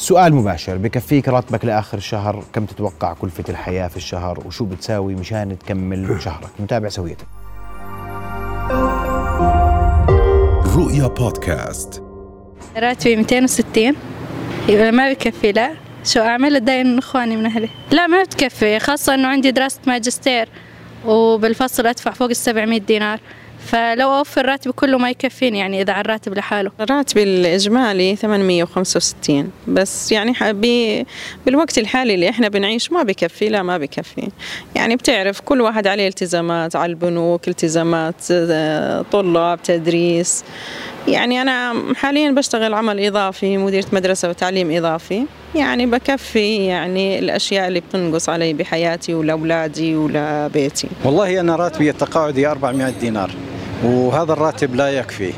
سؤال مباشر بكفيك راتبك لآخر الشهر كم تتوقع كلفة الحياة في الشهر؟ وشو بتساوي مشان تكمل شهرك؟ نتابع سويتك. رؤيا بودكاست. راتبي 260 يبقى ما بكفي لا. شو أعمل؟ اتضايق من إخواني من أهلي. لا ما بتكفي خاصة إنه عندي دراسة ماجستير وبالفصل أدفع فوق ال 700 دينار. فلو أوفر راتبي كله ما يكفيني يعني إذا على الراتب لحاله. راتبي الإجمالي 865 بس يعني حبي بالوقت الحالي اللي إحنا بنعيش ما بكفي لا ما بكفي. يعني بتعرف كل واحد عليه التزامات على البنوك التزامات آه، طلاب تدريس. يعني أنا حاليا بشتغل عمل إضافي مديرة مدرسة وتعليم إضافي. يعني بكفي يعني الأشياء اللي بتنقص علي بحياتي ولأولادي ولبيتي. والله أنا راتبي التقاعدي 400 دينار وهذا الراتب لا يكفي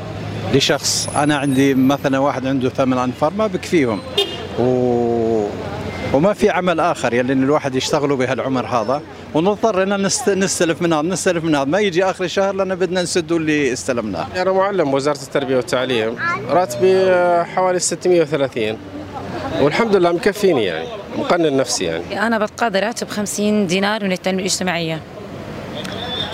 لشخص. أنا عندي مثلا واحد عنده ثمان أنفار ما بكفيهم. و... وما في عمل آخر يعني الواحد يشتغلوا بهالعمر هذا. ونضطر ان نستلف من هذا نستلف من هذا. ما يجي آخر الشهر لأن بدنا نسد اللي استلمناه. أنا معلم وزارة التربية والتعليم راتبي حوالي 630 والحمد لله مكفيني يعني مقنن نفسي يعني. أنا بتقاضى راتب 50 دينار من التنمية الاجتماعية.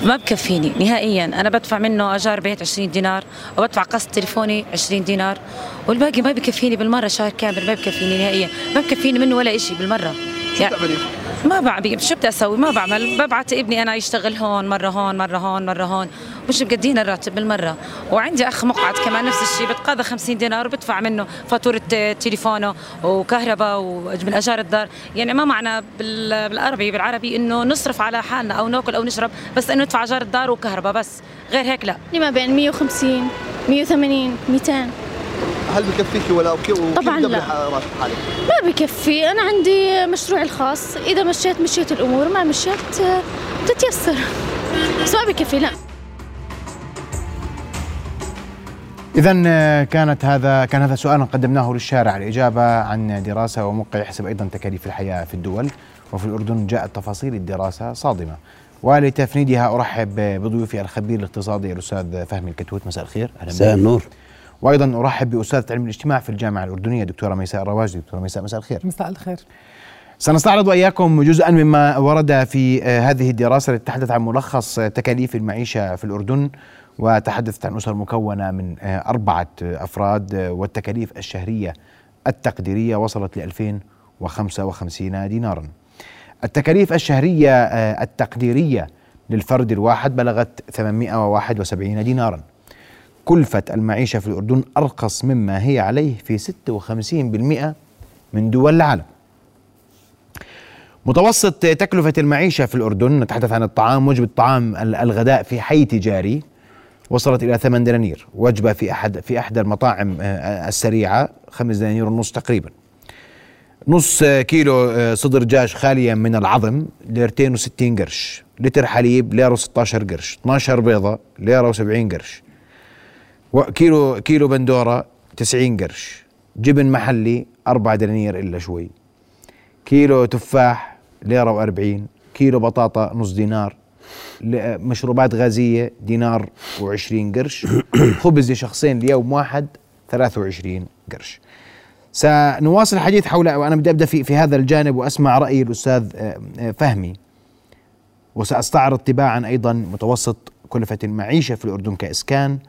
ما بكفيني نهائيا. أنا بدفع منه أجار بيت 20 دينار وبدفع قسط تليفوني 20 دينار والباقي ما بكفيني بالمرة. شهر كامل ما بكفيني نهائيا. ما بكفيني منه ولا شيء بالمرة. يعني ما بعمل شو بدي أسوي؟ ما بعمل. ببعت ابني أنا يشتغل هون مرة هون مرة هون مرة هون. مش مقدين الراتب بالمرة. وعندي أخ مقعد كمان نفس الشيء بتقاضى 50 دينار وبدفع منه فاتورة تليفونه وكهرباء ومن اجار الدار. يعني ما معنى بالعربي بالعربي إنه نصرف على حالنا أو نأكل أو نشرب بس إنه ندفع اجار الدار وكهرباء بس. غير هيك لا. ما بين 150 180 200 هل بكفيك ولا طبعا لا. ما بكفي. أنا عندي مشروعي الخاص. إذا مشيت مشيت الأمور. ما مشيت بتتيسر بس ما بكفي لا. إذا كانت هذا كان هذا سؤالا قدمناه للشارع الإجابة عن دراسة وموقع يحسب أيضا تكاليف الحياة في الدول. وفي الأردن جاءت تفاصيل الدراسة صادمة. ولتفنيدها أرحب بضيوفي الخبير الاقتصادي الأستاذ فهمي الكتوت. مساء الخير. أهلا مساء النور. وأيضا أرحب بأستاذة علم الاجتماع في الجامعة الأردنية دكتورة ميساء الرواجي دكتورة ميساء مساء الخير مساء الخير سنستعرض وإياكم جزءا مما ورد في هذه الدراسة التي تحدث عن ملخص تكاليف المعيشة في الأردن وتحدثت عن أسر مكونة من أربعة أفراد والتكاليف الشهرية التقديرية وصلت ل 2055 دينارا. التكاليف الشهرية التقديرية للفرد الواحد بلغت 871 دينارا. كلفة المعيشة في الأردن أرخص مما هي عليه في 56% من دول العالم. متوسط تكلفة المعيشة في الأردن نتحدث عن الطعام وجبة طعام الغداء في حي تجاري وصلت إلى ثمان دنانير وجبة في أحد في أحد المطاعم السريعة خمس دنانير ونص تقريبا. نص كيلو صدر دجاج خاليا من العظم ليرتين وستين قرش. لتر حليب ليرة و16 قرش. 12 بيضة ليرة و70 قرش. وكيلو كيلو بندورة 90 قرش. جبن محلي 4 دنانير إلا شوي. كيلو تفاح ليرة و40 كيلو بطاطا نص دينار. مشروبات غازية دينار و20 قرش. خبز لشخصين ليوم واحد 23 قرش. سنواصل الحديث حول وأنا بدي أبدأ في في هذا الجانب وأسمع رأي الأستاذ آه، آه، فهمي. وسأستعرض تباعا أيضا متوسط كلفة المعيشة في الأردن كإسكان.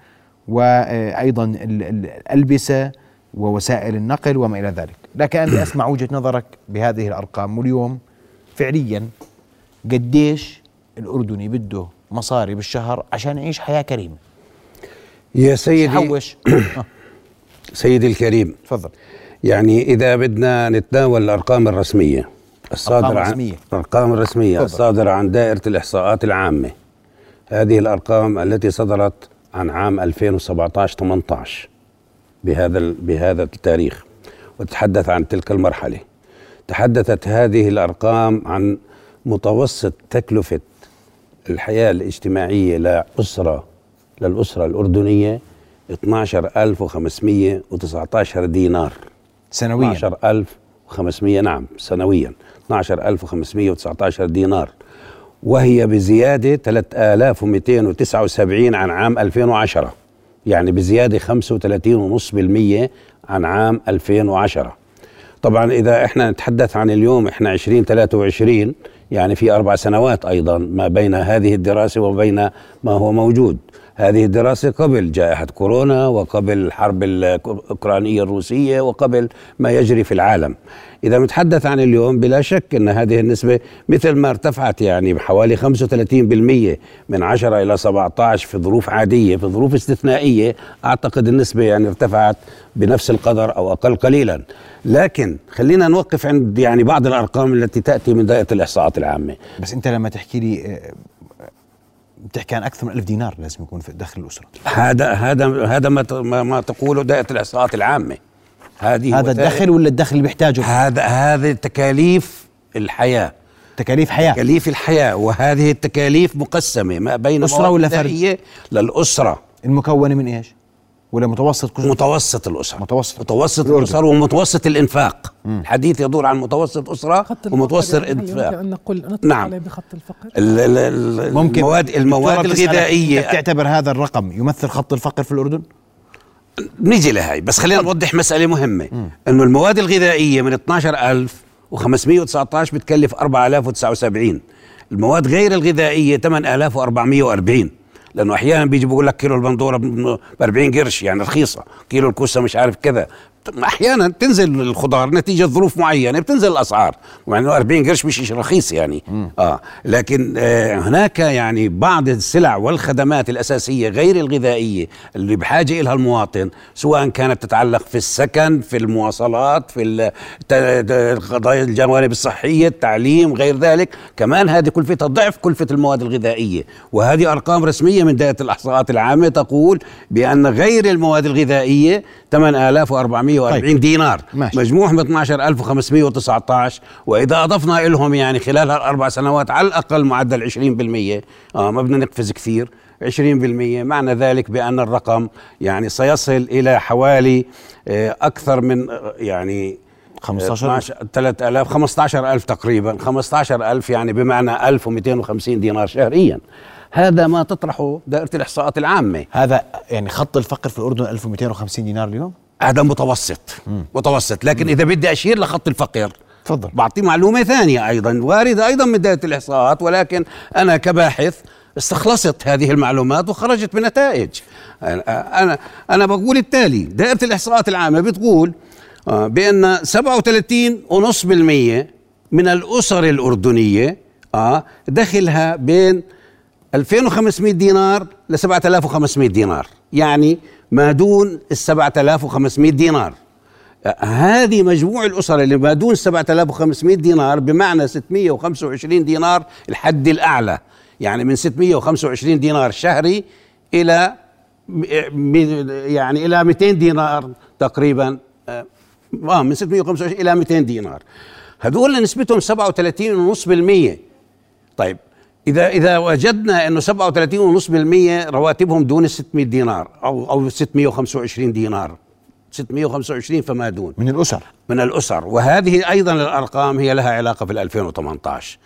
وأيضا الألبسة ووسائل النقل وما إلى ذلك، لكن أنا أسمع وجهة نظرك بهذه الأرقام واليوم فعليا قديش الأردني بده مصاري بالشهر عشان يعيش حياة كريمة. يا سيدي حوش سيدي الكريم. تفضل. يعني إذا بدنا نتناول الأرقام الرسمية الصادرة عن الأرقام الرسمية فضل. الصادرة عن دائرة الإحصاءات العامة. هذه الأرقام التي صدرت عن عام 2017 18 بهذا بهذا التاريخ وتحدث عن تلك المرحلة. تحدثت هذه الأرقام عن متوسط تكلفة الحياة الاجتماعية لاسره للأسرة الأردنية 12519 دينار. سنويا. 12500 نعم سنويا. 12519 دينار. وهي بزيادة 3279 عن عام 2010 يعني بزيادة 35.5% عن عام 2010 طبعا إذا إحنا نتحدث عن اليوم إحنا 2023 يعني في أربع سنوات أيضا ما بين هذه الدراسة وبين ما هو موجود. هذه الدراسة قبل جائحة كورونا وقبل الحرب الأوكرانية الروسية وقبل ما يجري في العالم. إذا نتحدث عن اليوم بلا شك أن هذه النسبة مثل ما ارتفعت يعني بحوالي 35% من 10 إلى 17 في ظروف عادية في ظروف استثنائية. أعتقد النسبة يعني ارتفعت بنفس القدر أو أقل قليلا. لكن خلينا نوقف عند يعني بعض الأرقام التي تأتي من دائرة الإحصاءات العامة. بس أنت لما تحكي لي بتحكي عن أكثر من ألف دينار لازم يكون في دخل الأسرة. هذا هذا هذا ما ما تقوله دائرة الاحصاءات العامة. هذه هذا الدخل ولا الدخل اللي بيحتاجه؟ هذا هذه تكاليف الحياة. تكاليف حياة. تكاليف الحياة. وهذه التكاليف مقسمة ما بين أسرة ولا فرد؟ للأسرة. المكونة من إيش؟ ولا متوسط كل متوسط الاسره متوسط. متوسط الأسر ومتوسط الإنفاق. مم. الحديث يدور عن متوسط أسرة ومتوسط الانفاق أن نقول نعم. عليه بخط الفقر. ممكن. المواد المواد الغذائية. تعتبر هذا الرقم يمثل خط الفقر في الأردن؟ نيجي لهي بس خلينا نوضح مسألة مهمة. إنه المواد الغذائية من 12519 بتكلف 4079 المواد غير الغذائية 8440 لأنه أحيانا بيجي بيقول لك كيلو البندورة ب 40 قرش يعني رخيصة. كيلو الكوسة مش عارف كذا. أحيانا تنزل الخضار نتيجة ظروف معينة بتنزل الأسعار. مع إنه 40 قرش مش شيء رخيص يعني. مم. آه. لكن آه هناك يعني بعض السلع والخدمات الأساسية غير الغذائية اللي بحاجة لها المواطن سواء كانت تتعلق في السكن في المواصلات في قضايا الجوانب الصحية التعليم غير ذلك. كمان هذه كلفتها ضعف كلفة المواد الغذائية. وهذه أرقام رسمية من دائرة الإحصاءات العامة تقول بأن غير المواد الغذائية 8400 140 طيب. دينار. ماشي. مجموع ب 12519 وإذا أضفنا لهم يعني خلال هالأربع سنوات على الأقل معدل 20% آه ما بدنا نقفز كثير. 20% معنى ذلك بأن الرقم يعني سيصل إلى حوالي آه أكثر من آه، يعني 15 3000 15000 تقريبا. 15000 يعني بمعنى 1250 دينار شهريا. هذا ما تطرحه دائرة الإحصاءات العامة. هذا يعني خط الفقر في الأردن 1250 دينار اليوم؟ هذا متوسط. متوسط لكن. إذا بدي أشير لخط الفقر تفضل بعطي معلومة ثانية أيضا وارده أيضا من دائره الإحصاءات ولكن أنا كباحث استخلصت هذه المعلومات وخرجت بنتائج أنا أنا بقول التالي دائرة الإحصاءات العامة بتقول آه، بأن 37.5% من الأسر الأردنية آه دخلها بين 2500 دينار ل 7500 دينار يعني ما دون ال 7500 دينار. هذه مجموع الأسر اللي ما دون 7500 دينار بمعنى 625 دينار الحد الأعلى. يعني من 625 دينار شهري إلى يعني إلى 200 دينار تقريبا آه من 625 إلى 200 دينار. هذول نسبتهم 37.5% طيب إذا إذا وجدنا انه 37.5% رواتبهم دون ال 600 دينار أو أو 625 دينار. 625 فما دون. من الأسر. من الأسر. وهذه أيضا الأرقام هي لها علاقة في 2018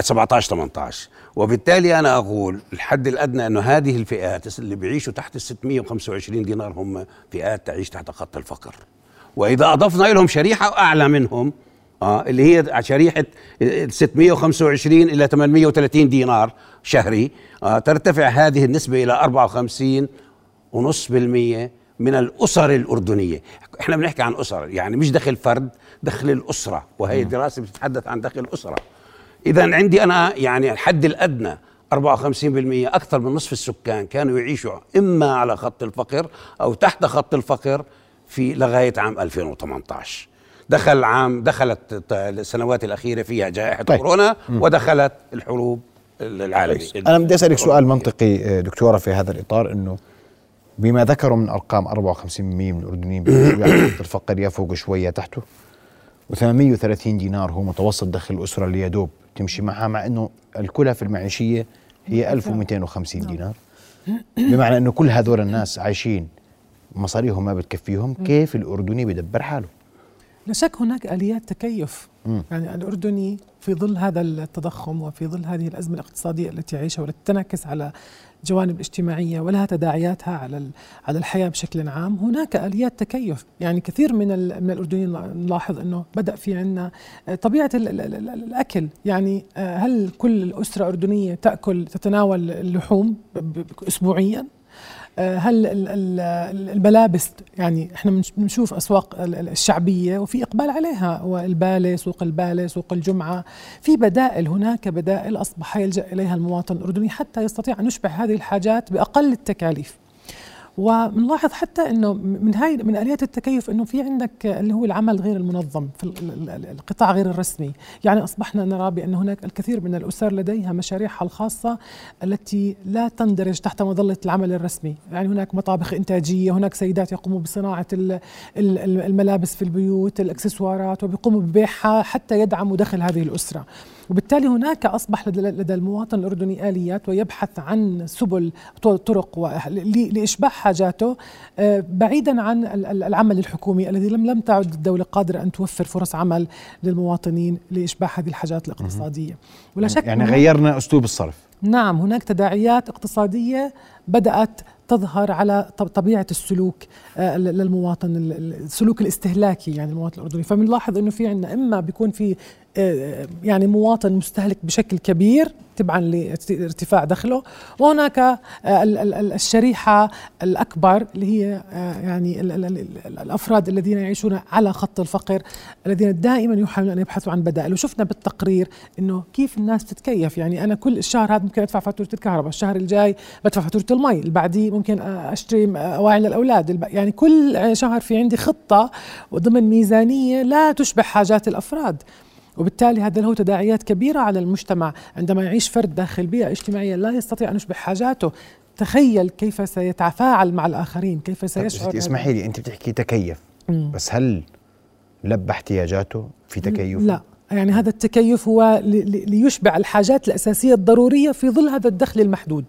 17 18 وبالتالي أنا أقول الحد الأدنى انه هذه الفئات اللي بيعيشوا تحت ال 625 دينار هم فئات تعيش تحت خط الفقر. وإذا أضفنا لهم شريحة أعلى منهم آه اللي هي شريحة 625 إلى 830 دينار شهري. آه ترتفع هذه النسبة إلى 54 ونص بالمية من الأسر الأردنية. إحنا بنحكي عن أسر يعني مش دخل فرد دخل الأسرة وهي دراسة بتتحدث عن دخل الأسرة. إذا عندي أنا يعني الحد الأدنى 54% أكثر من نصف السكان كانوا يعيشوا إما على خط الفقر أو تحت خط الفقر في لغاية عام 2018 دخل عام دخلت السنوات الأخيرة فيها جائحة طيب. كورونا ودخلت الحروب العالمية. أنا بدي أسألك سؤال منطقي آه، دكتورة في هذا الإطار إنه بما ذكروا من أرقام 54% من الأردنيين الفقر يا فوق شوية تحته و830 دينار هو متوسط دخل الاسره اللي يدوب تمشي معها مع إنه الكلف المعيشية هي 1250 دينار. بمعنى إنه كل هذول الناس عايشين مصاريهم ما بتكفيهم كيف الأردني بدبر حاله؟ لا شك هناك آليات تكيف م. يعني الأردني في ظل هذا التضخم وفي ظل هذه الأزمة الاقتصادية التي يعيشها والتي تنعكس على الجوانب الاجتماعية ولها تداعياتها على على الحياة بشكل عام هناك آليات تكيف. يعني كثير من من الأردنيين نلاحظ أنه بدأ في عندنا طبيعة الأكل. يعني هل كل أسرة أردنية تأكل تتناول اللحوم أسبوعيا؟ آه، هل الملابس يعني إحنا بنشوف أسواق الشعبية وفي إقبال عليها والبالة سوق البالة سوق الجمعة. في بدائل هناك بدائل أصبح يلجأ إليها المواطن الأردني حتى يستطيع أن يشبع هذه الحاجات بأقل التكاليف. وبنلاحظ حتى إنه من هاي من آليات التكيف إنه في عندك اللي هو العمل غير المنظم في القطاع غير الرسمي، يعني أصبحنا نرى بأن هناك الكثير من الأسر لديها مشاريعها الخاصة التي لا تندرج تحت مظلة العمل الرسمي، يعني هناك مطابخ إنتاجية، هناك سيدات يقوموا بصناعة الملابس في البيوت، الأكسسوارات وبيقوموا ببيعها حتى يدعموا دخل هذه الأسرة. وبالتالي هناك أصبح لدى المواطن الأردني آليات ويبحث عن سبل طرق لإشباع حاجاته آه، بعيدا عن العمل الحكومي الذي لم لم تعد الدولة قادرة أن توفر فرص عمل للمواطنين لإشباع هذه الحاجات الاقتصادية. ولا شك يعني غيرنا أسلوب الصرف. نعم هناك تداعيات اقتصادية بدأت تظهر على طبيعة السلوك آه، للمواطن السلوك الاستهلاكي يعني المواطن الأردني. فبنلاحظ إنه في عندنا إما بيكون في يعني مواطن مستهلك بشكل كبير تبعا لارتفاع دخله. وهناك آه، الشريحة الأكبر اللي هي آه، يعني الأفراد الذين يعيشون على خط الفقر الذين دائما يحاولون أن يبحثوا عن بدائل. وشفنا بالتقرير أنه كيف الناس تتكيف. يعني أنا كل الشهر هذا ممكن أدفع فاتورة الكهرباء. الشهر الجاي بدفع فاتورة المي. اللي ممكن أشتري أواعي للأولاد. يعني كل شهر في عندي خطة وضمن ميزانية لا تشبه حاجات الأفراد. وبالتالي هذا له تداعيات كبيرة على المجتمع. عندما يعيش فرد داخل بيئة اجتماعية لا يستطيع أن يشبع حاجاته. تخيل كيف سيتفاعل مع الآخرين كيف سيشعر اسمحي لي أنت بتحكي تكيف. مم. بس هل لبى احتياجاته في تكيف؟ لا. يعني هذا التكيف هو ليشبع الحاجات الأساسية الضرورية في ظل هذا الدخل المحدود.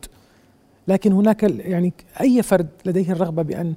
لكن هناك يعني أي فرد لديه الرغبة بأن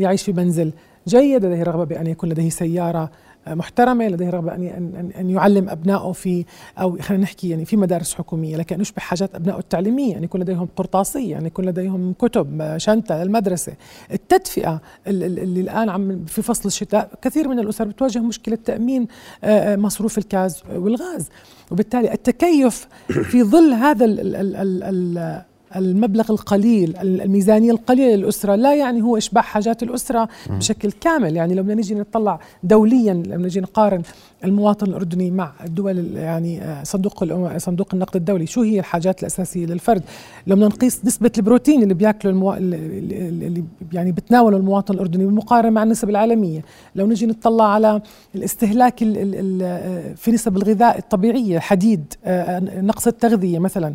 يعيش في منزل جيد لديه رغبة بأن يكون لديه سيارة محترمة لديه رغبة ان ان ان يعلم أبنائه في أو خلينا نحكي يعني في مدارس حكومية لكن يشبه حاجات أبنائه التعليمية يعني يكون لديهم قرطاسية يعني يكون لديهم كتب شنطة المدرسة. التدفئة اللي الآن عم في فصل الشتاء كثير من الأسر بتواجه مشكلة تأمين آه، آه، مصروف الغاز والغاز. وبالتالي التكيف في ظل هذا ال ال ال ال المبلغ القليل الميزانية القليلة للأسرة لا يعني هو إشباع حاجات الأسرة بشكل كامل. يعني لو بدنا نيجي نطلع دوليا لما نيجي نقارن المواطن الأردني مع الدول يعني آه، صندوق صندوق النقد الدولي شو هي الحاجات الأساسية للفرد؟ لو بدنا نقيس نسبة البروتين اللي بياكله المو... اللي يعني بتناوله المواطن الأردني بالمقارنة مع النسب العالمية. لو نيجي نطلع على الاستهلاك ال... ال... آه، في نسب الغذاء الطبيعية حديد آه، نقص التغذية مثلا.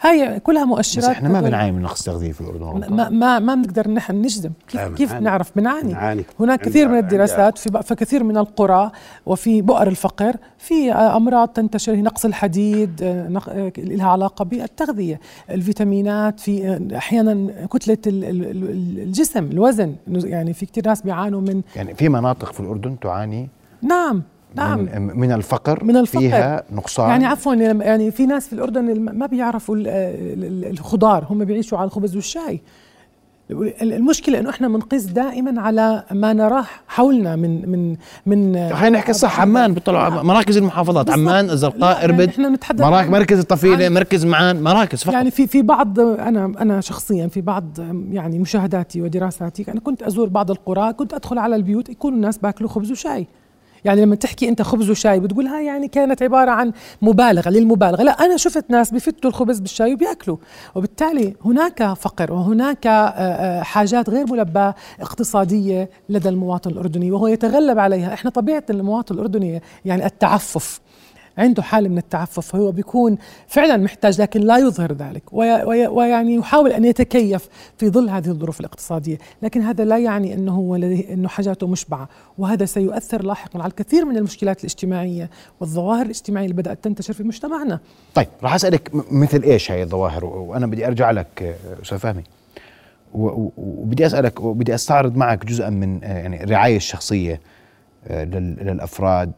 هاي كلها مؤشرات بس إحنا ما بنعاني من نقص تغذيه في الأردن ما ما ما بنقدر نحن نجزم. كيف كيف نعرف؟ بنعاني. هناك كثير من الدراسات في كثير من القرى وفي بؤر الفقر في أمراض تنتشر نقص الحديد آه، لها علاقة بالتغذية. الفيتامينات في آه، أحيانا كتلة الجسم الوزن يعني في كثير ناس بيعانوا من يعني في مناطق في الأردن تعاني؟ نعم. نعم. من, من الفقر من الفقر. فيها نقصان. يعني عفوا يعني في ناس في الأردن ما بيعرفوا الخضار هم بيعيشوا على الخبز والشاي. المشكلة إنه إحنا بنقيس دائما على ما نراه حولنا من من من خلينا نحكي صح عمان بيطلعوا مراكز المحافظات. عمان الزرقاء يعني إربد. إحنا نتحدث مراكز مركز الطفيله يعني مركز معان مراكز فقط. يعني في في بعض أنا أنا شخصيا في بعض يعني مشاهداتي ودراساتي أنا كنت أزور بعض القرى كنت أدخل على البيوت يكونوا الناس باكلوا خبز وشاي. يعني لما تحكي أنت خبز وشاي بتقول هاي يعني كانت عبارة عن مبالغة للمبالغة. لا أنا شفت ناس بفتوا الخبز بالشاي وبيأكلوا. وبالتالي هناك فقر وهناك آه، آه، حاجات غير ملباة اقتصادية لدى المواطن الأردني وهو يتغلب عليها. إحنا طبيعة المواطن الاردني يعني التعفف. عنده حالة من التعفف هو بيكون فعلا محتاج لكن لا يظهر ذلك ويعني يحاول أن يتكيف في ظل هذه الظروف الاقتصادية لكن هذا لا يعني أنه هو أنه حاجاته مشبعة وهذا سيؤثر لاحقا على الكثير من المشكلات الاجتماعية والظواهر الاجتماعية اللي بدأت تنتشر في مجتمعنا. طيب راح أسألك مثل إيش هاي الظواهر؟ وأنا بدي أرجع لك أستاذ فهمي. وبدي أسألك وبدي أستعرض معك جزءا من يعني الرعاية الشخصية للأفراد.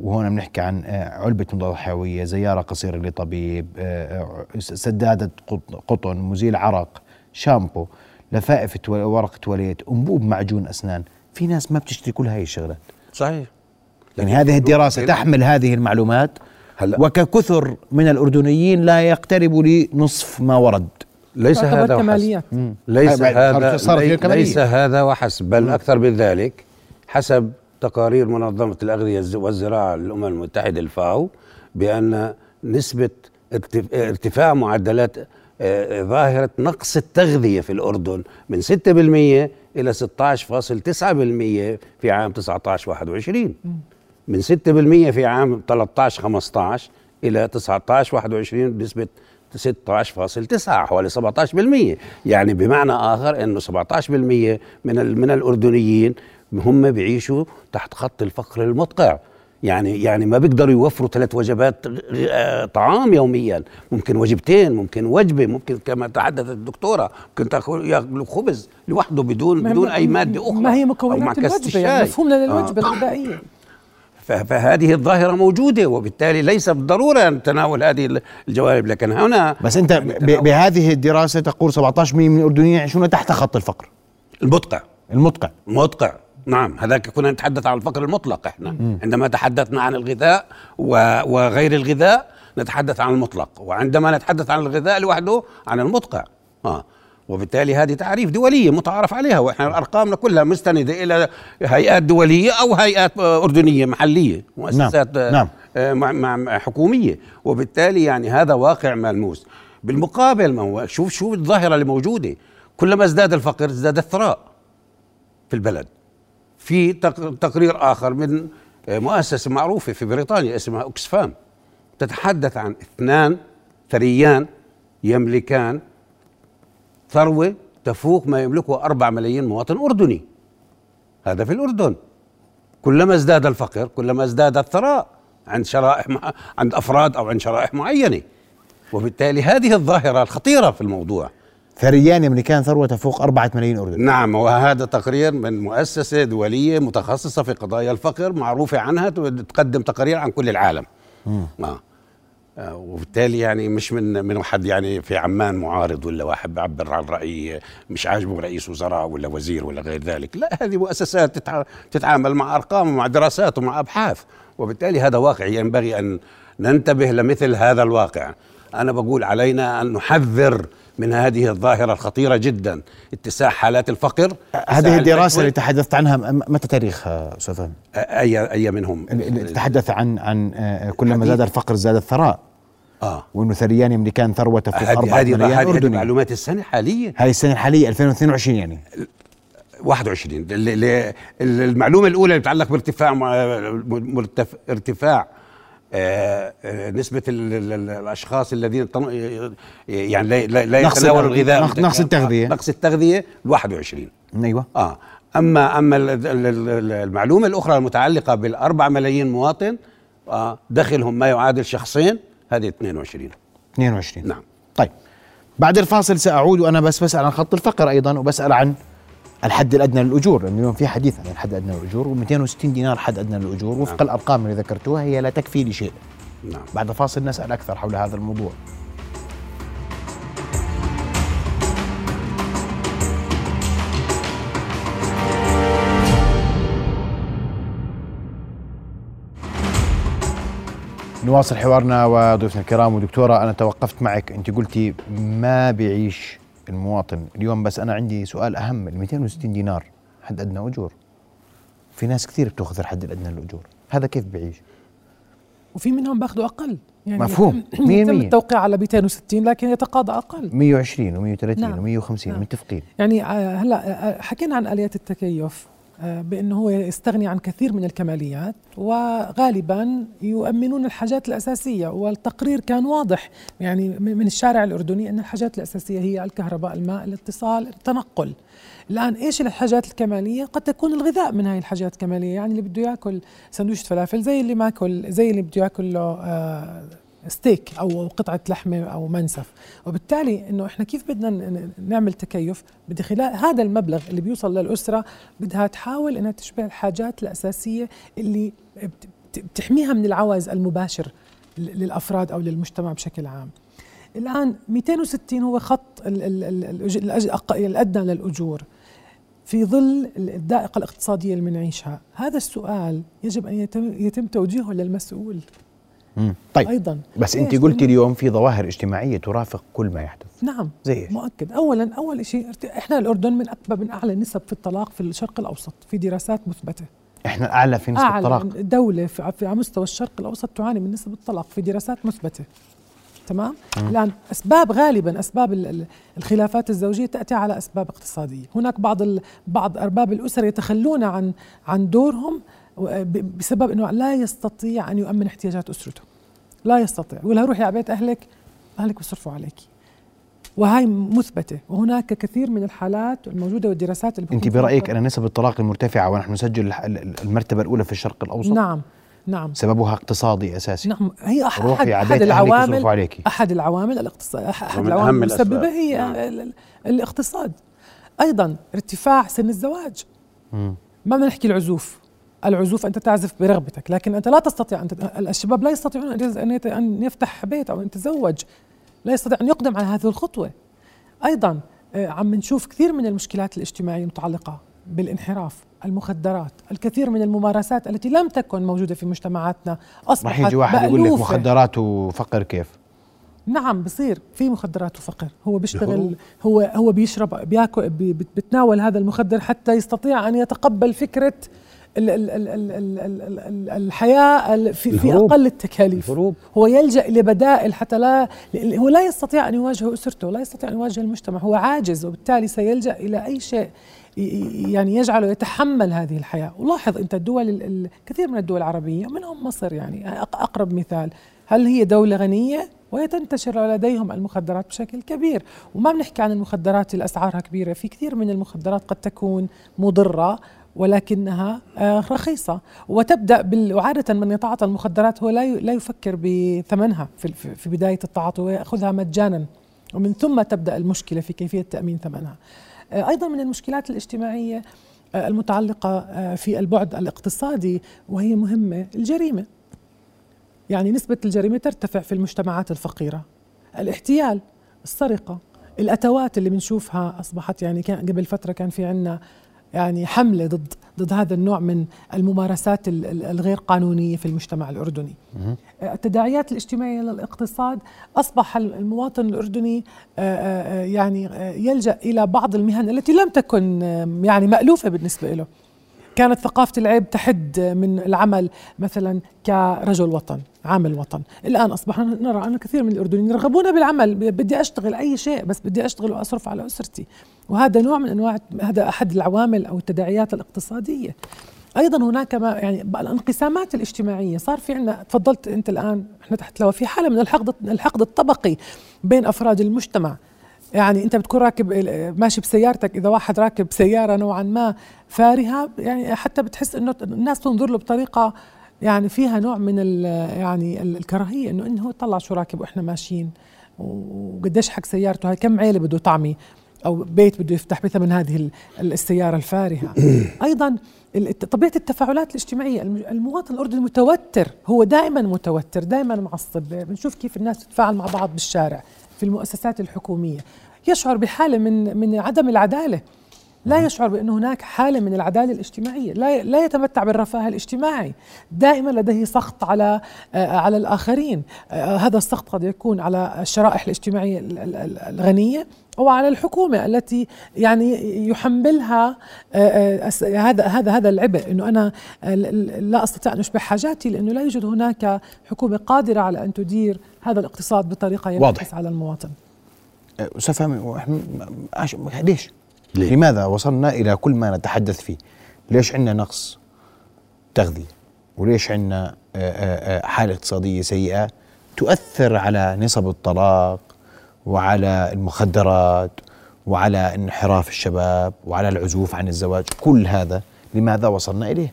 وهنا بنحكي عن علبة مضادات حيوية زيارة قصيرة لطبيب سدادة قطن مزيل عرق شامبو لفائف ورق تواليت أنبوب معجون أسنان. في ناس ما بتشتري كل هاي الشغلات. صحيح. يعني هذه الدراسة تحمل هذه المعلومات؟ هلا وككثر من الأردنيين لا يقترب لنصف ما ورد. ليس هذا وحسب. ليس هذا ليس هذا وحسب بل أكثر من ذلك حسب تقارير منظمة الأغذية والزراعة للأمم المتحدة الفاو بأن نسبة ارتفاع معدلات آه، ظاهرة نقص التغذية في الأردن من 6% إلى 16.9% في عام 19 21 من 6% في عام 13 15 إلى 19 21 بنسبة 16.9 حوالي 17% يعني بمعنى آخر أنه 17% من من الأردنيين هم بيعيشوا تحت خط الفقر المدقع. يعني يعني ما بيقدروا يوفروا ثلاث وجبات آه، طعام يوميا. ممكن وجبتين ممكن وجبة ممكن كما تحدثت الدكتورة ممكن تاكل خبز لوحده بدون بدون أي مادة أخرى ما هي مكونات الوجبة يعني مفهوم للوجبه آه. الغذائية. فهذه الظاهرة موجودة وبالتالي ليس بالضرورة أن تناول هذه الجوانب. لكن هنا بس أنت بهذه الدراسة تقول 17% من الأردنيين يعيشون تحت خط الفقر. المدقع. المدقع. المدقع. نعم هذاك كنا نتحدث عن الفقر المطلق إحنا م. عندما تحدثنا عن الغذاء وغير الغذاء نتحدث عن المطلق وعندما نتحدث عن الغذاء لوحده عن المدقع آه وبالتالي هذه تعريف دولية متعارف عليها وإحنا أرقامنا كلها مستندة إلى هيئات دولية أو هيئات أردنية محلية مؤسسات نعم. نعم. حكومية وبالتالي يعني هذا واقع ملموس بالمقابل ما هو شوف شو الظاهرة اللي موجودة كلما ازداد الفقر ازداد الثراء في البلد في تقرير آخر من مؤسسة معروفة في بريطانيا اسمها أكسفام تتحدث عن اثنان ثريان يملكان ثروة تفوق ما يملكه أربع ملايين مواطن أردني. هذا في الأردن. كلما ازداد الفقر كلما ازداد الثراء عند شرائح عند أفراد أو عند شرائح معينة. وبالتالي هذه الظاهرة الخطيرة في الموضوع. ثريان امريكان ثروة تفوق 4 ملايين اردني نعم وهذا تقرير من مؤسسة دولية متخصصة في قضايا الفقر معروفة عنها تقدم تقارير عن كل العالم. آه. آه وبالتالي يعني مش من من واحد يعني في عمان معارض ولا واحد بيعبر عن رأي مش عاجبه رئيس وزراء ولا وزير ولا غير ذلك. لا هذه مؤسسات تتعامل مع أرقام ومع دراسات ومع أبحاث. وبالتالي هذا واقع ينبغي أن ننتبه لمثل هذا الواقع. أنا بقول علينا أن نحذر من هذه الظاهرة الخطيرة جدا. اتساع حالات الفقر هذه الدراسة اللي تحدثت عنها متى تاريخها أستاذ أي أي منهم؟ تحدث عن عن آه، كلما زاد الفقر زاد الثراء. آه. وإنه ثريان امريكان ثروته فوق 4 مليون اردني هذه معلومات السنة الحاليه هاي السنة الحالية 2022 يعني. 21 المعلومة الأولى اللي تتعلق بارتفاع ارتفاع آه، آه، نسبة الأشخاص الذين يعني لا, لا يتناولوا الغذاء. نقص التغذية. نقص التغذية 21 أيوة. آه. أما أما المعلومة الأخرى المتعلقة بالأربع ملايين مواطن آه دخلهم ما يعادل شخصين هذه 22 22 نعم. طيب. بعد الفاصل سأعود وأنا بس بسأل عن خط الفقر أيضا وبسأل عن الحد الأدنى للأجور لأنه اليوم في حديث عن الحد الأدنى للأجور و260 دينار حد أدنى للأجور وفق نعم. الأرقام اللي ذكرتوها هي لا تكفي لشيء نعم. بعد فاصل نسأل أكثر حول هذا الموضوع نواصل حوارنا وضيوفنا الكرام ودكتورة أنا توقفت معك أنت قلتي ما بيعيش المواطن. اليوم بس أنا عندي سؤال أهم ال 260 دينار حد أدنى أجور؟ في ناس كثير بتأخذ الحد الادنى للاجور هذا كيف بعيش وفي منهم بأخذوا أقل. يعني مفهوم. 100% يتم التوقيع على 260 لكن يتقاضى أقل. 120 و130 نعم. و150 نعم. متفقين. يعني آه، هلا آه، حكينا عن آليات التكيف. بأنه هو يستغني عن كثير من الكماليات وغالبا يؤمنون الحاجات الأساسية والتقرير كان واضح. يعني من الشارع الأردني أن الحاجات الأساسية هي الكهرباء الماء الاتصال التنقل. الآن إيش الحاجات الكمالية؟ قد تكون الغذاء من هاي الحاجات الكمالية. يعني اللي بده يأكل سندويشة فلافل زي اللي ماكل زي اللي بده يأكل له آه ستيك أو قطعة لحمة أو منسف. وبالتالي إنه إحنا كيف بدنا نعمل تكيف؟ بدي خلال هذا المبلغ اللي بيوصل للأسرة بدها تحاول إنها تشبع الحاجات الأساسية اللي بتحميها من العوز المباشر للأفراد أو للمجتمع بشكل عام. الآن 260 هو خط الأدنى للأجور في ظل الدائقة الاقتصادية اللي بنعيشها. هذا السؤال يجب أن يتم, يتم توجيهه للمسؤول. مم. طيب. أيضا. بس أنت قلتي اليوم في ظواهر اجتماعية ترافق كل ما يحدث. نعم زي مؤكد. أولا أول شيء إحنا الأردن من أكبر من أعلى نسب في الطلاق في الشرق الأوسط في دراسات مثبتة. إحنا أعلى في نسبة أعلى الطلاق. دولة في على مستوى الشرق الأوسط تعاني من نسب الطلاق في دراسات مثبتة. تمام؟ الآن أسباب غالبا أسباب الخلافات الزوجية تأتي على أسباب اقتصادية. هناك بعض بعض أرباب الأسر يتخلون عن عن دورهم بسبب إنه لا يستطيع أن يؤمن احتياجات أسرته. لا يستطيع. يقول روحي على بيت أهلك أهلك بيصرفوا عليك. وهي مثبتة. وهناك كثير من الحالات الموجودة والدراسات اللي أنت برأيك أن نسب الطلاق المرتفعة ونحن نسجل المرتبة الأولى في الشرق الأوسط؟ نعم نعم. سببها اقتصادي أساسي. نعم. هي أحد أحد, أحد العوامل أحد العوامل الاقتصاد أحد العوامل المسببة هي نعم. الاقتصاد. أيضا ارتفاع سن الزواج. مم. ما بنحكي العزوف. العزوف أنت تعزف برغبتك لكن أنت لا تستطيع أن الشباب لا يستطيعون أن يفتح بيت أو أن يتزوج لا يستطيع أن يقدم على هذه الخطوة. أيضا آه، عم نشوف كثير من المشكلات الاجتماعية المتعلقة بالانحراف المخدرات الكثير من الممارسات التي لم تكن موجودة في مجتمعاتنا. أصبحت رح يجي واحد يقول لك مخدرات وفقر كيف؟ نعم بصير في مخدرات وفقر. هو بيشتغل هو هو بيشرب بياكل بيتناول هذا المخدر حتى يستطيع أن يتقبل فكرة ال ال ال ال ال ال الحياة في, في أقل التكاليف. الهروب. هو يلجأ لبدائل حتى لا هو لا يستطيع أن يواجه أسرته لا يستطيع أن يواجه المجتمع. هو عاجز وبالتالي سيلجأ إلى أي شيء يعني يجعله يتحمل هذه الحياة. ولاحظ أنت الدول الكثير من الدول العربية منهم مصر يعني أقرب مثال. هل هي دولة غنية؟ وهي تنتشر لديهم المخدرات بشكل كبير. وما بنحكي عن المخدرات اللي أسعارها كبيرة. في كثير من المخدرات قد تكون مضرة. ولكنها آه، رخيصة. وتبدأ بال... وعادة من يتعاطى المخدرات هو لا لا يفكر بثمنها في في بداية التعاطي ويأخذها مجانا. ومن ثم تبدأ المشكلة في كيفية تأمين ثمنها. آه، أيضا من المشكلات الاجتماعية آه، المتعلقة آه، في البعد الاقتصادي وهي مهمة الجريمة. يعني نسبة الجريمة ترتفع في المجتمعات الفقيرة. الاحتيال السرقة الأتوات اللي بنشوفها أصبحت يعني كان قبل فترة كان في عندنا يعني حملة ضد ضد هذا النوع من الممارسات الغير قانونية في المجتمع الأردني. التداعيات الاجتماعية للاقتصاد أصبح المواطن الأردني آه، آه، يعني آه، يلجأ إلى بعض المهن التي لم تكن يعني مألوفة بالنسبة له. كانت ثقافة العيب تحد من العمل مثلا كرجل وطن عامل وطن الآن أصبحنا نرى أن كثير من الأردنيين يرغبون بالعمل بدي أشتغل أي شيء بس بدي أشتغل وأصرف على أسرتي وهذا نوع من أنواع هذا أحد العوامل أو التداعيات الاقتصادية. أيضا هناك ما يعني الانقسامات الاجتماعية. صار في عندنا تفضلت أنت الآن إحنا تحت لو في حالة من الحقد الحقد الطبقي بين أفراد المجتمع. يعني أنت بتكون راكب ماشي بسيارتك إذا واحد راكب سيارة نوعا ما فارهة يعني حتى بتحس إنه الناس تنظر له بطريقة يعني فيها نوع من يعني الكراهية إنه إنه طلع شو راكب وإحنا ماشيين وقديش حق سيارته هاي كم عيلة بده طعمي؟ أو بيت بده يفتح بثمن هذه السيارة الفارهة. أيضا طبيعة التفاعلات الاجتماعية المواطن الأردني متوتر هو دائما متوتر دائما معصب بنشوف كيف الناس تتفاعل مع بعض بالشارع في المؤسسات الحكومية. يشعر بحالة من من عدم العدالة. لا يشعر بأن هناك حالة من العدالة الاجتماعية. لا لا يتمتع بالرفاه الاجتماعي. دائما لديه سخط على آه، على الآخرين. آه، هذا السخط قد يكون على الشرائح الاجتماعية الغنية. أو على الحكومة التي يعني يحملها آه، هذا هذا هذا العبء إنه أنا لا أستطيع أن اشبع حاجاتي لأنه لا يوجد هناك حكومة قادرة على أن تدير هذا الاقتصاد بطريقة ينعكس على المواطن. أستاذ ليش؟ ليه؟ لماذا وصلنا إلى كل ما نتحدث فيه ليش عندنا نقص تغذية وليش عندنا آه، آه، آه، حالة اقتصادية سيئة تؤثر على نسب الطلاق وعلى المخدرات وعلى انحراف الشباب وعلى العزوف عن الزواج كل هذا لماذا وصلنا إليه؟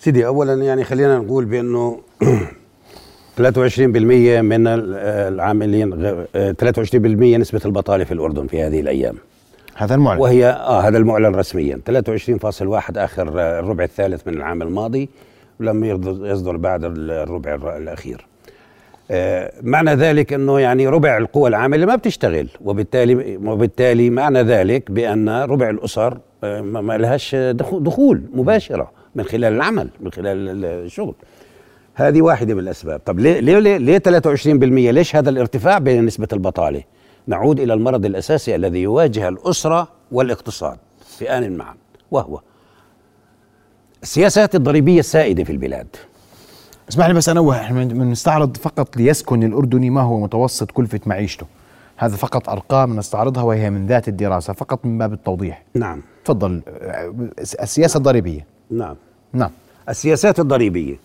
سيدي أولا يعني خلينا نقول بأنه من العاملين 23% نسبة البطالة في الأردن في هذه الأيام. هذا المعلن. وهي آه هذا المعلن رسميا. 23.1 آخر الربع الثالث من العام الماضي ولم يصدر بعد الربع الأخير. آه معنى ذلك إنه يعني ربع القوى العاملة ما بتشتغل وبالتالي وبالتالي معنى ذلك بأن ربع الأسر آه ما لهاش دخول مباشرة من خلال العمل من خلال الشغل. هذه واحدة من الأسباب. طب ليه ليه ليه 23% ليش هذا الارتفاع بين نسبة البطالة؟ نعود إلى المرض الأساسي الذي يواجه الأسرة والاقتصاد في آن معا وهو السياسات الضريبية السائدة في البلاد. اسمح لي بس أنوه إحنا بنستعرض فقط ليسكن الأردني ما هو متوسط كلفة معيشته. هذا فقط أرقام نستعرضها وهي من ذات الدراسة فقط من باب التوضيح. نعم. تفضل. السياسة الضريبية. نعم. نعم. السياسات الضريبية.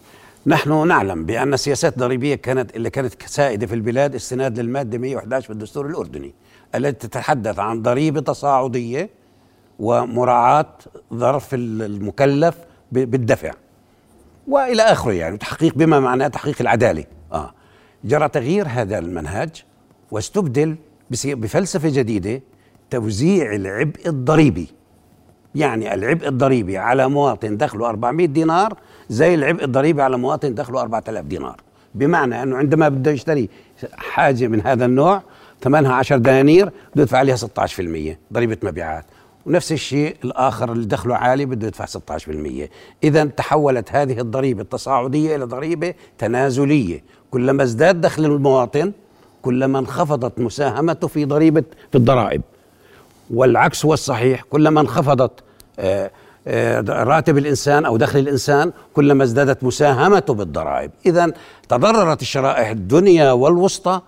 نحن نعلم بأن السياسات الضريبية كانت اللي كانت سائدة في البلاد استناد للمادة 111 في الدستور الأردني التي تتحدث عن ضريبة تصاعدية ومراعاة ظرف المكلف بالدفع. وإلى آخره يعني تحقيق بما معناه تحقيق العدالة. آه. جرى تغيير هذا المنهج واستبدل بفلسفة جديدة توزيع العبء الضريبي. يعني العبء الضريبي على مواطن دخله 400 دينار زي العبء الضريبي على مواطن دخله 4000 دينار. بمعنى أنه عندما بده يشتري حاجة من هذا النوع ثمنها 10 دنانير بده يدفع عليها 16% ضريبة مبيعات. ونفس الشيء الآخر اللي دخله عالي بده يدفع 16% اذا تحولت هذه الضريبة التصاعدية إلى ضريبة تنازلية. كلما ازداد دخل المواطن كلما انخفضت مساهمته في ضريبة في الضرائب. والعكس هو الصحيح كلما انخفضت آه آه، راتب الإنسان أو دخل الإنسان كلما ازدادت مساهمته بالضرائب، اذا تضررت الشرائح الدنيا والوسطى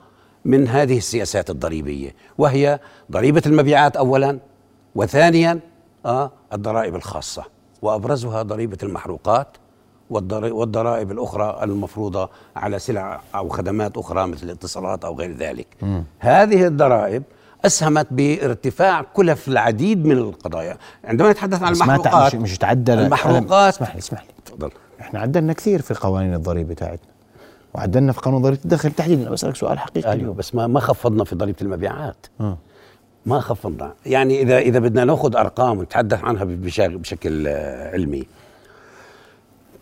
من هذه السياسات الضريبية، وهي ضريبة المبيعات اولا وثانيا آه الضرائب الخاصة. وأبرزها ضريبة المحروقات والضرائب الأخرى المفروضة على سلع أو خدمات أخرى مثل الاتصالات أو غير ذلك. م. هذه الضرائب أسهمت بارتفاع كلف العديد من القضايا. عندما نتحدث عن المحروقات مش, مش تعدل. المحروقات اسمح لي اسمح لي. تفضل. إحنا عدلنا كثير في قوانين الضريبة بتاعتنا وعدلنا في قانون ضريبة الدخل تحديدا. بسألك سؤال حقيقي أيوه بس ما ما خفضنا في ضريبة المبيعات. آه. ما خفضنا يعني إذا إذا بدنا نأخذ أرقام ونتحدث عنها بشكل علمي.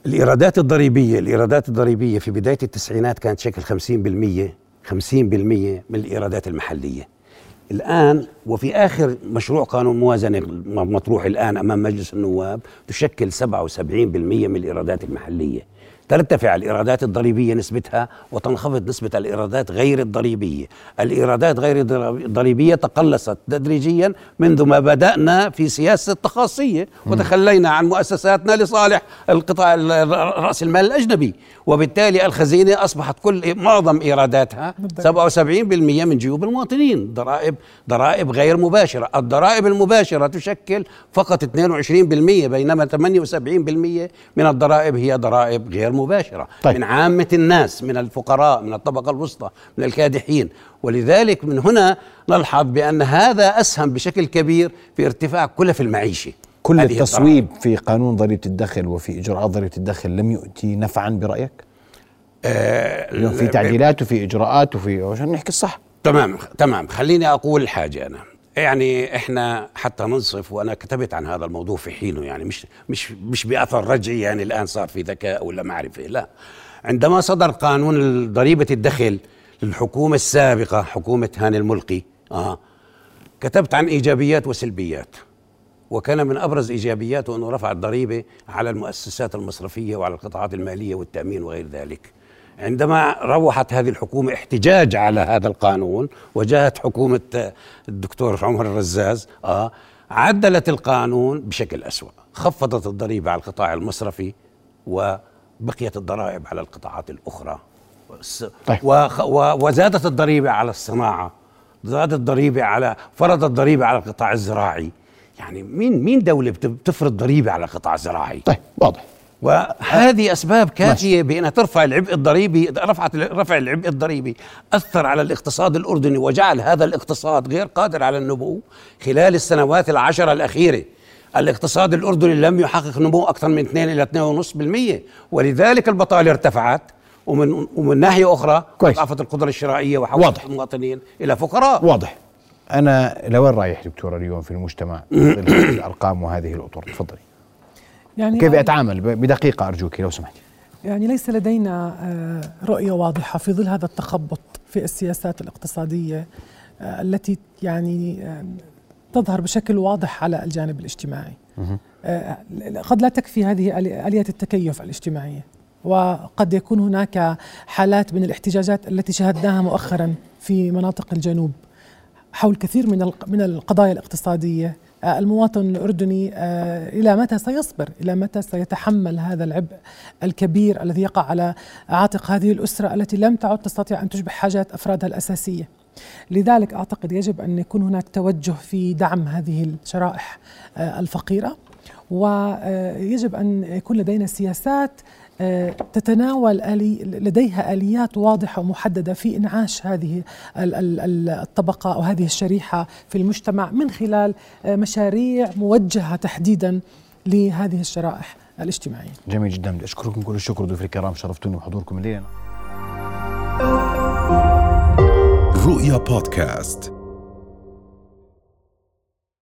الإيرادات الضريبية الإيرادات الضريبية في بداية التسعينات كانت شكل 50% 50% من الإيرادات المحلية. الآن وفي آخر مشروع قانون موازنة مطروح الآن أمام مجلس النواب تشكل 77% من الإيرادات المحلية. ترتفع الإيرادات الضريبية نسبتها وتنخفض نسبة الإيرادات غير الضريبية. الإيرادات غير الضريبية تقلصت تدريجيا منذ ما بدأنا في سياسة التخاصية وتخلينا عن مؤسساتنا لصالح القطاع رأس المال الأجنبي. وبالتالي الخزينة أصبحت كل معظم إيراداتها 77% من جيوب المواطنين. ضرائب ضرائب غير مباشرة. الضرائب المباشرة تشكل فقط 22% بينما 78% من الضرائب هي ضرائب غير مباشرة. طيب. من عامة الناس من الفقراء من الطبقة الوسطى من الكادحين. ولذلك من هنا نلحظ بأن هذا أسهم بشكل كبير في ارتفاع كلف المعيشة. كل التصويب في قانون ضريبة الدخل وفي إجراءات ضريبة الدخل لم يؤتي نفعا برأيك؟ آه في تعديلات وفي إجراءات وفي عشان نحكي الصح. تمام تمام. خليني أقول حاجة أنا. يعني إحنا حتى ننصف وأنا كتبت عن هذا الموضوع في حينه يعني مش مش مش بأثر رجعي يعني الآن صار في ذكاء ولا معرفه لا. عندما صدر قانون ضريبة الدخل للحكومة السابقة حكومة هاني الملقي آه كتبت عن إيجابيات وسلبيات. وكان من أبرز إيجابياته أنه رفع الضريبة على المؤسسات المصرفية وعلى القطاعات المالية والتأمين وغير ذلك. عندما روحت هذه الحكومة احتجاج على هذا القانون وجاءت حكومة الدكتور عمر الرزاز آه عدلت القانون بشكل أسوأ. خفضت الضريبة على القطاع المصرفي وبقيت الضرائب على القطاعات الأخرى. طيب. وزادت الضريبة على الصناعة زادت الضريبة على فرضت الضريبة على القطاع الزراعي. يعني مين مين دولة بتفرض ضريبة على القطاع الزراعي؟ طيب واضح. وهذه أسباب كافية بأنها ترفع العبء الضريبي رفعت رفع العبء الضريبي أثر على الاقتصاد الأردني وجعل هذا الاقتصاد غير قادر على النمو. خلال السنوات العشرة الأخيرة الاقتصاد الأردني لم يحقق نمو أكثر من 2 إلى 2.5% ولذلك البطالة ارتفعت ومن ومن ناحية أخرى. ضعفت القدرة الشرائية وحولت. المواطنين إلى فقراء. واضح. أنا لوين رايح دكتور اليوم في المجتمع؟ الأرقام وهذه الأطر تفضلي. يعني كيف أتعامل؟ ب- بدقيقة ارجوك لو سمحت. يعني ليس لدينا آه، رؤية واضحة في ظل هذا التخبط في السياسات الاقتصادية آه، التي يعني آه، تظهر بشكل واضح على الجانب الاجتماعي. قد لا تكفي هذه آلية التكيف الاجتماعية. وقد يكون هناك حالات من الاحتجاجات التي شاهدناها مؤخرا في مناطق الجنوب. حول كثير من من القضايا الاقتصادية آه، المواطن الأردني آه، إلى متى سيصبر؟ إلى متى سيتحمل هذا العبء الكبير الذي يقع على عاتق هذه الأسرة التي لم تعد تستطيع أن تشبع حاجات أفرادها الأساسية. لذلك أعتقد يجب أن يكون هناك توجه في دعم هذه الشرائح آه، الفقيرة ويجب أن يكون لدينا سياسات تتناول آلي لديها آليات واضحة ومحددة في إنعاش هذه ال- ال- ال- الطبقة أو هذه الشريحة في المجتمع من خلال آه، مشاريع موجهة تحديدا لهذه الشرائح الاجتماعية. جميل جدا. بدي أشكركم كل الشكر ضيوف الكرام شرفتوني بحضوركم الليلة رؤيا بودكاست.